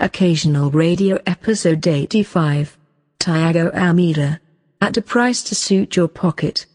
Occasional Radio Episode 85. Tiago Almeida. At a price to suit your pocket.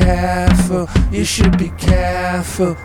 careful, you should be careful.